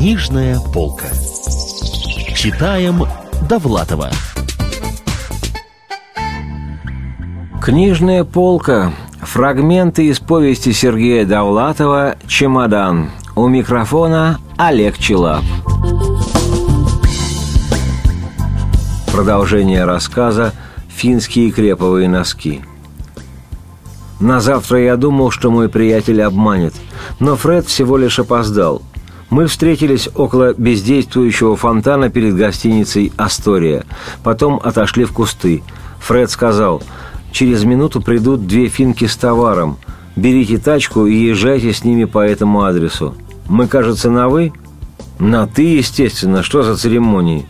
Книжная полка. Читаем Довлатова. Книжная полка. Фрагменты из повести Сергея Довлатова «Чемодан». У микрофона Олег Челап. Продолжение рассказа «Финские креповые носки». На завтра я думал, что мой приятель обманет, но Фред всего лишь опоздал. Мы встретились около бездействующего фонтана перед гостиницей «Астория». Потом отошли в кусты. Фред сказал, «Через минуту придут две финки с товаром. Берите тачку и езжайте с ними по этому адресу. Мы, кажется, на «вы»?» «На «ты», естественно. Что за церемонии?»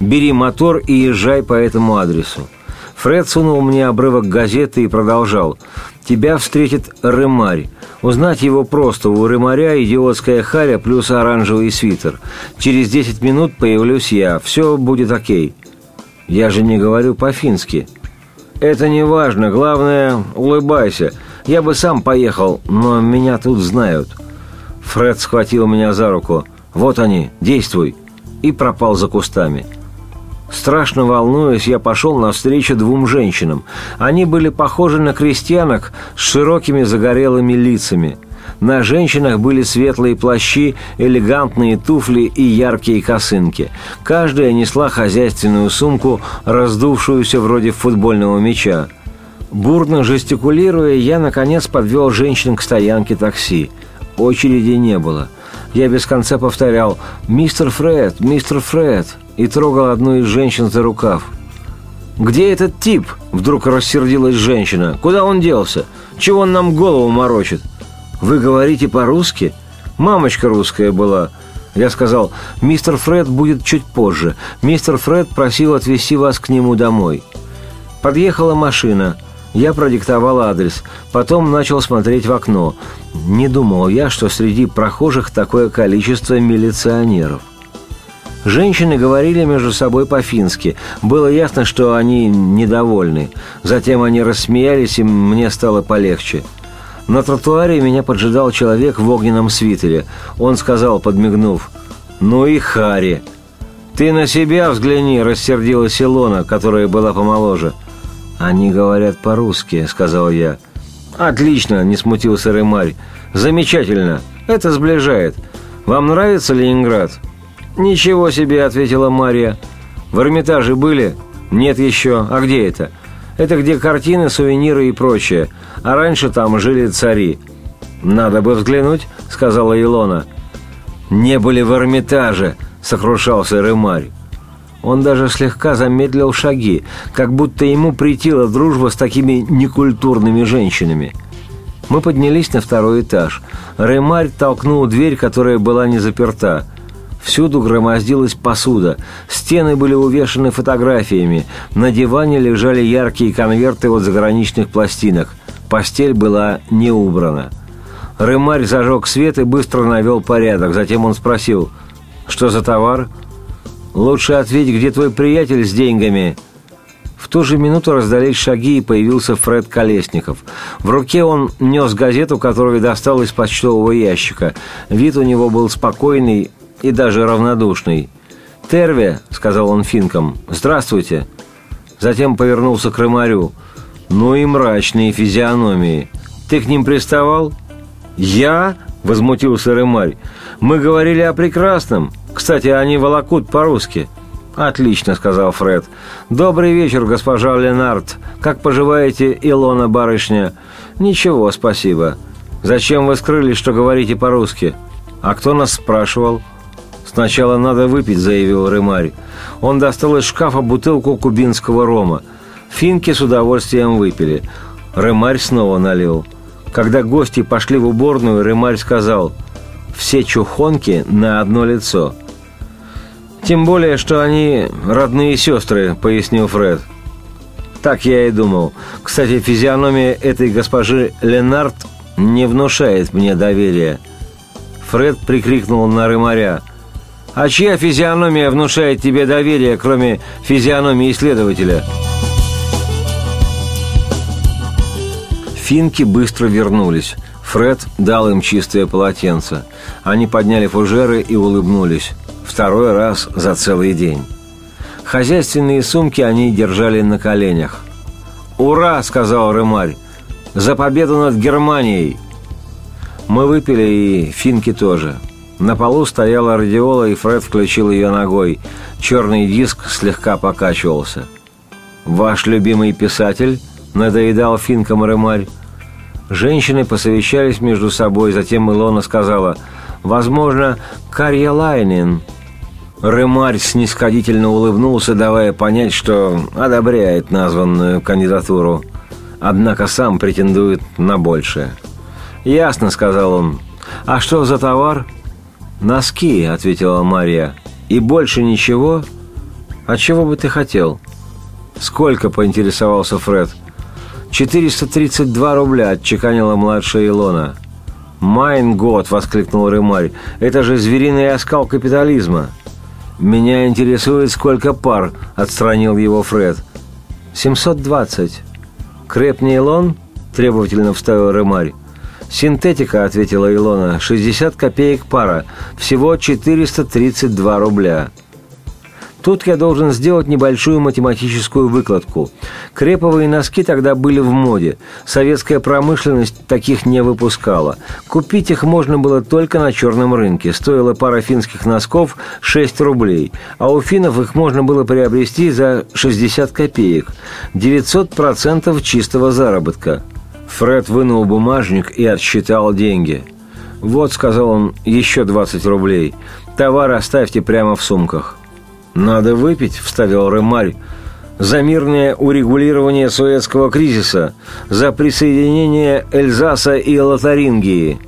«Бери мотор и езжай по этому адресу». Фред сунул мне обрывок газеты и продолжал. «Тебя встретит Рымарь. Узнать его просто. У Рымаря идиотская харя плюс оранжевый свитер. Через десять минут появлюсь я. Все будет окей». «Я же не говорю по-фински». «Это не важно. Главное, улыбайся. Я бы сам поехал, но меня тут знают». Фред схватил меня за руку. «Вот они, действуй!» и пропал за кустами. Страшно волнуясь, я пошел навстречу двум женщинам. Они были похожи на крестьянок с широкими загорелыми лицами. На женщинах были светлые плащи, элегантные туфли и яркие косынки. Каждая несла хозяйственную сумку, раздувшуюся вроде футбольного мяча. Бурно жестикулируя, я, наконец, подвел женщин к стоянке такси. Очереди не было. Я без конца повторял «Мистер Фред! Мистер Фред!» И трогал одну из женщин за рукав. «Где этот тип?» – вдруг рассердилась женщина. «Куда он делся? Чего он нам голову морочит?» «Вы говорите по-русски?» «Мамочка русская была». Я сказал, «Мистер Фред будет чуть позже. Мистер Фред просил отвезти вас к нему домой». Подъехала машина. Я продиктовал адрес. Потом начал смотреть в окно. Не думал я, что среди прохожих такое количество милиционеров. Женщины говорили между собой по-фински. Было ясно, что они недовольны. Затем они рассмеялись, и мне стало полегче. На тротуаре меня поджидал человек в огненном свитере. Он сказал, подмигнув, «Ну и Хари!» «Ты на себя взгляни!» – рассердилась Илона, которая была помоложе. «Они говорят по-русски», – сказал я. «Отлично!» – не смутился Рымарь. «Замечательно! Это сближает. Вам нравится Ленинград?» «Ничего себе!» – ответила Мария. «В Эрмитаже были?» «Нет еще. А где это?» «Это где картины, сувениры и прочее. А раньше там жили цари». «Надо бы взглянуть», – сказала Илона. «Не были в Эрмитаже», – сокрушался Рымарь. Он даже слегка замедлил шаги, как будто ему притила дружба с такими некультурными женщинами. Мы поднялись на второй этаж. Ремарь толкнул дверь, которая была не заперта. Всюду громоздилась посуда. Стены были увешаны фотографиями. На диване лежали яркие конверты от заграничных пластинок. Постель была не убрана. Рымарь зажег свет и быстро навел порядок. Затем он спросил, «Что за товар?» «Лучше ответь, где твой приятель с деньгами?» В ту же минуту раздались шаги, и появился Фред Колесников. В руке он нес газету, которую достал из почтового ящика. Вид у него был спокойный, и даже равнодушный. «Терве», — сказал он финкам, — «здравствуйте». Затем повернулся к Рымарю. «Ну и мрачные физиономии. Ты к ним приставал?» «Я?» — возмутился Рымарь. «Мы говорили о прекрасном. Кстати, они волокут по-русски». «Отлично», — сказал Фред. «Добрый вечер, госпожа Ленард. Как поживаете, Илона барышня?» «Ничего, спасибо. Зачем вы скрыли, что говорите по-русски?» «А кто нас спрашивал?» «Сначала надо выпить», — заявил Рымарь. Он достал из шкафа бутылку кубинского рома. Финки с удовольствием выпили. Рымарь снова налил. Когда гости пошли в уборную, Рымарь сказал «Все чухонки на одно лицо». «Тем более, что они родные сестры», — пояснил Фред. «Так я и думал. Кстати, физиономия этой госпожи Ленард не внушает мне доверия». Фред прикрикнул на Рымаря. А чья физиономия внушает тебе доверие, кроме физиономии исследователя? Финки быстро вернулись. Фред дал им чистое полотенце. Они подняли фужеры и улыбнулись. Второй раз за целый день. Хозяйственные сумки они держали на коленях. «Ура!» — сказал Рымарь. «За победу над Германией!» Мы выпили, и финки тоже. На полу стояла радиола, и Фред включил ее ногой. Черный диск слегка покачивался. «Ваш любимый писатель?» — надоедал финкам Рымарь. Женщины посовещались между собой, затем Илона сказала, «Возможно, Карья Лайнин». Рымарь снисходительно улыбнулся, давая понять, что одобряет названную кандидатуру, однако сам претендует на большее. «Ясно», — сказал он. «А что за товар?» «Носки», — ответила Мария. «И больше ничего?» «А чего бы ты хотел?» «Сколько?» — поинтересовался Фред. «432 рубля», — отчеканила младшая Илона. «Майн год!» — воскликнул Рымарь. «Это же звериный оскал капитализма!» «Меня интересует, сколько пар», — отстранил его Фред. «720». «Крепни Илон?» — требовательно вставил Рымарь. «Синтетика», — ответила Илона, — «60 копеек пара, всего 432 рубля». Тут я должен сделать небольшую математическую выкладку. Креповые носки тогда были в моде. Советская промышленность таких не выпускала. Купить их можно было только на черном рынке. Стоила пара финских носков 6 рублей. А у финнов их можно было приобрести за 60 копеек. 900% чистого заработка. Фред вынул бумажник и отсчитал деньги. «Вот», — сказал он, — «еще 20 рублей. Товар оставьте прямо в сумках». «Надо выпить», — вставил Рымарь, «за мирное урегулирование советского кризиса, за присоединение Эльзаса и Лотарингии».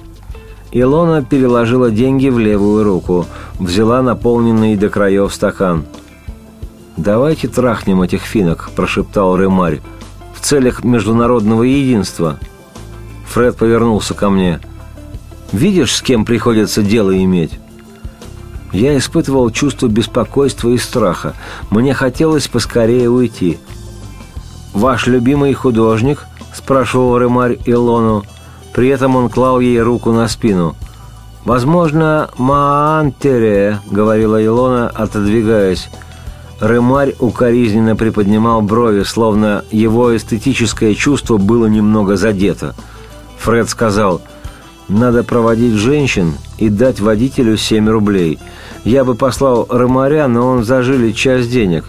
Илона переложила деньги в левую руку, взяла наполненный до краев стакан. «Давайте трахнем этих финок», – прошептал Рымарь, – «в целях международного единства». Фред повернулся ко мне. «Видишь, с кем приходится дело иметь?» Я испытывал чувство беспокойства и страха. Мне хотелось поскорее уйти. «Ваш любимый художник?» – спрашивал Ремарь Илону. При этом он клал ей руку на спину. «Возможно, Маантере», — говорила Илона, отодвигаясь. Ремарь укоризненно приподнимал брови, словно его эстетическое чувство было немного задето. Фред сказал, «Надо проводить женщин и дать водителю семь рублей. Я бы послал Рымаря, но он зажили часть денег».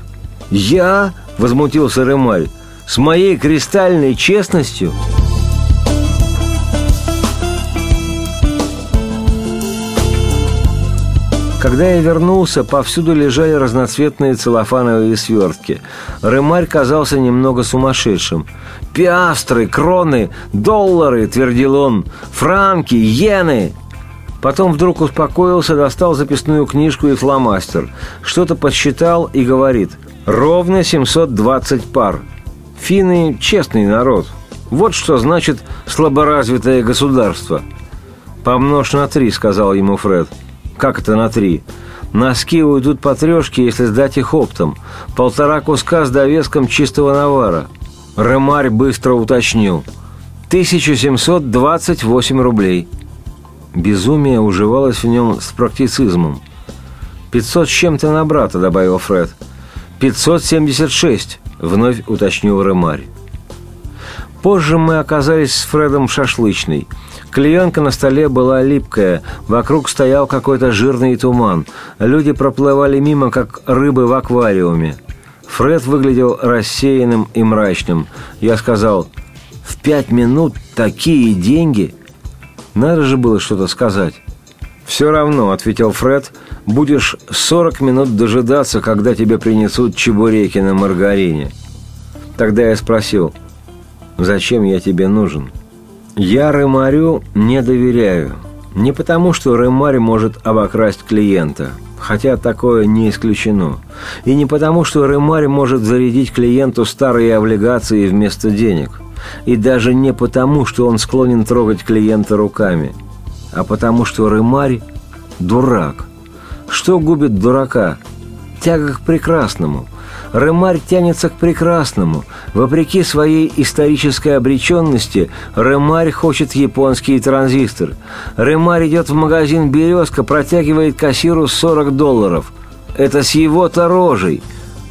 «Я?» – возмутился Рымарь. «С моей кристальной честностью?» Когда я вернулся, повсюду лежали разноцветные целлофановые свертки. Рымарь казался немного сумасшедшим. «Пиастры, кроны, доллары!» – твердил он. «Франки, иены!» Потом вдруг успокоился, достал записную книжку и фломастер. Что-то подсчитал и говорит. «Ровно 720 пар. Финны – честный народ. Вот что значит слаборазвитое государство». «Помножь на три», – сказал ему Фред. «Как это на три?» Носки уйдут по трешке, если сдать их оптом. Полтора куска с довеском чистого навара. Ремарь быстро уточнил. 1728 рублей. Безумие уживалось в нем с практицизмом. «Пятьсот с чем-то на брата», — добавил Фред. «Пятьсот семьдесят шесть», — вновь уточнил Ремарь. Позже мы оказались с Фредом в шашлычной. Клеенка на столе была липкая, вокруг стоял какой-то жирный туман. Люди проплывали мимо, как рыбы в аквариуме. Фред выглядел рассеянным и мрачным. Я сказал, «В пять минут такие деньги!» Надо же было что-то сказать. «Все равно», — ответил Фред, — «будешь сорок минут дожидаться, когда тебе принесут чебуреки на маргарине». Тогда я спросил, «Зачем я тебе нужен?» «Я Рымарю не доверяю. Не потому, что Рымарь может обокрасть клиента, хотя такое не исключено. И не потому, что Рымарь может зарядить клиенту старые облигации вместо денег и даже не потому, что он склонен трогать клиента руками, а потому, что рымарь – дурак. Что губит дурака? Тяга к прекрасному. Ремарь тянется к прекрасному. Вопреки своей исторической обреченности, Ремарь хочет японский транзистор. Ремарь идет в магазин «Березка», протягивает кассиру 40 долларов. Это с его-то рожей.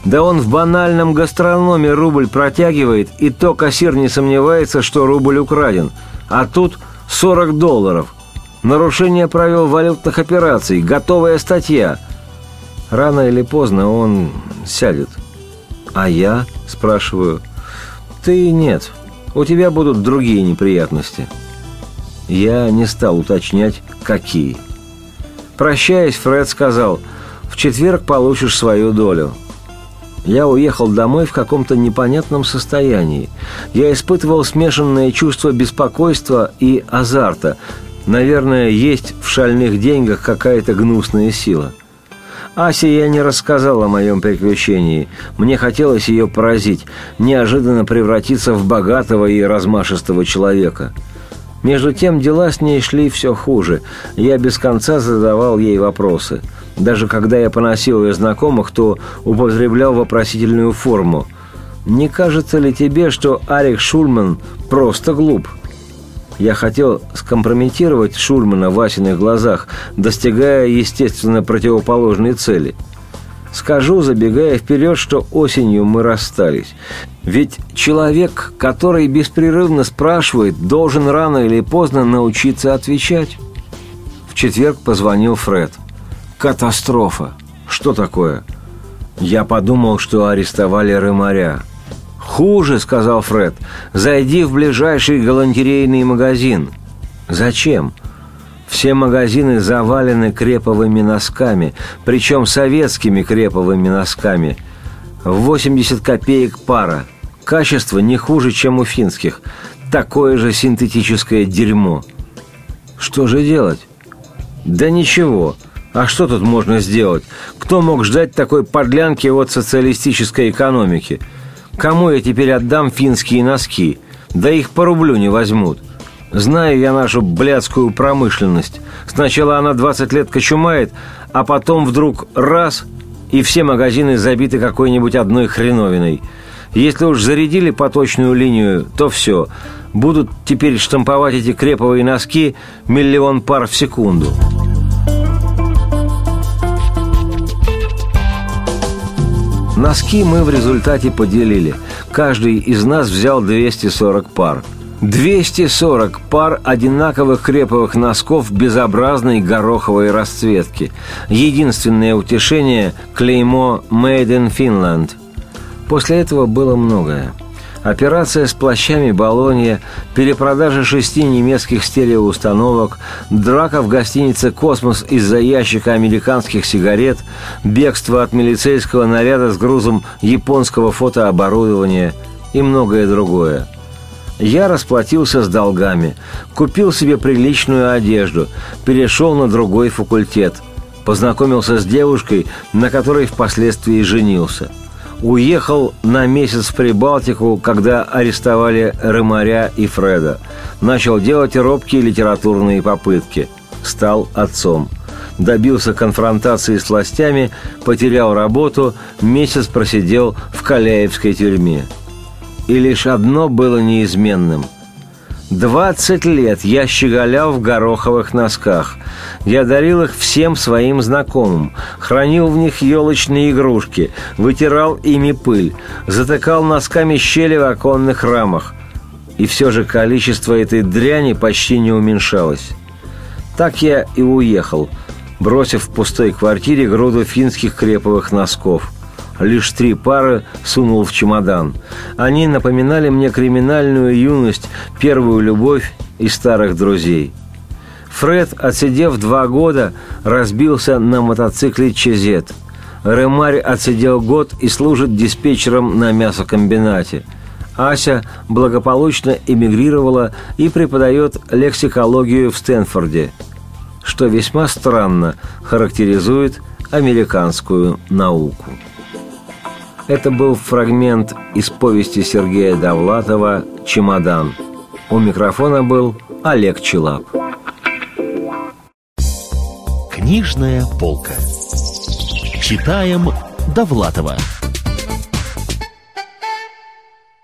Да он в банальном гастрономе рубль протягивает, и то кассир не сомневается, что рубль украден. А тут 40 долларов. Нарушение правил валютных операций, готовая статья. Рано или поздно он сядет – «А я?» – спрашиваю. «Ты нет. У тебя будут другие неприятности». Я не стал уточнять, какие. Прощаясь, Фред сказал, «В четверг получишь свою долю». Я уехал домой в каком-то непонятном состоянии. Я испытывал смешанное чувство беспокойства и азарта. Наверное, есть в шальных деньгах какая-то гнусная сила – Асе я не рассказал о моем приключении. Мне хотелось ее поразить, неожиданно превратиться в богатого и размашистого человека. Между тем дела с ней шли все хуже. Я без конца задавал ей вопросы. Даже когда я поносил ее знакомых, то употреблял вопросительную форму. «Не кажется ли тебе, что Арик Шульман просто глуп?» Я хотел скомпрометировать Шульмана в Васиных глазах, достигая, естественно, противоположной цели. Скажу, забегая вперед, что осенью мы расстались. Ведь человек, который беспрерывно спрашивает, должен рано или поздно научиться отвечать. В четверг позвонил Фред. Катастрофа. Что такое? Я подумал, что арестовали Рымаря. «Хуже», — сказал Фред. «Зайди в ближайший галантерейный магазин». «Зачем?» Все магазины завалены креповыми носками, причем советскими креповыми носками. 80 копеек пара. Качество не хуже, чем у финских. Такое же синтетическое дерьмо. Что же делать? Да ничего. А что тут можно сделать? Кто мог ждать такой подлянки от социалистической экономики – Кому я теперь отдам финские носки? Да их по рублю не возьмут. Знаю я нашу блядскую промышленность. Сначала она 20 лет кочумает, а потом вдруг раз – и все магазины забиты какой-нибудь одной хреновиной. Если уж зарядили поточную линию, то все. Будут теперь штамповать эти креповые носки миллион пар в секунду. Носки мы в результате поделили. Каждый из нас взял 240 пар. 240 пар одинаковых креповых носков безобразной гороховой расцветки. Единственное утешение – клеймо «Made in Finland». После этого было многое. Операция с плащами Болонья, перепродажа шести немецких стереоустановок, драка в гостинице «Космос» из-за ящика американских сигарет, бегство от милицейского наряда с грузом японского фотооборудования и многое другое. Я расплатился с долгами, купил себе приличную одежду, перешел на другой факультет, познакомился с девушкой, на которой впоследствии женился – Уехал на месяц в Прибалтику, когда арестовали Рымаря и Фреда. Начал делать робкие литературные попытки. Стал отцом. Добился конфронтации с властями, потерял работу, месяц просидел в Каляевской тюрьме. И лишь одно было неизменным – Двадцать лет я щеголял в гороховых носках. Я дарил их всем своим знакомым, хранил в них елочные игрушки, вытирал ими пыль, затыкал носками щели в оконных рамах. И все же количество этой дряни почти не уменьшалось. Так я и уехал, бросив в пустой квартире груду финских креповых носков – лишь три пары сунул в чемодан. Они напоминали мне криминальную юность, первую любовь и старых друзей. Фред, отсидев два года, разбился на мотоцикле «Чезет». Ремарь отсидел год и служит диспетчером на мясокомбинате. Ася благополучно эмигрировала и преподает лексикологию в Стэнфорде, что весьма странно характеризует американскую науку. Это был фрагмент из повести Сергея Довлатова «Чемодан». У микрофона был Олег Челап. Книжная полка. Читаем Довлатова.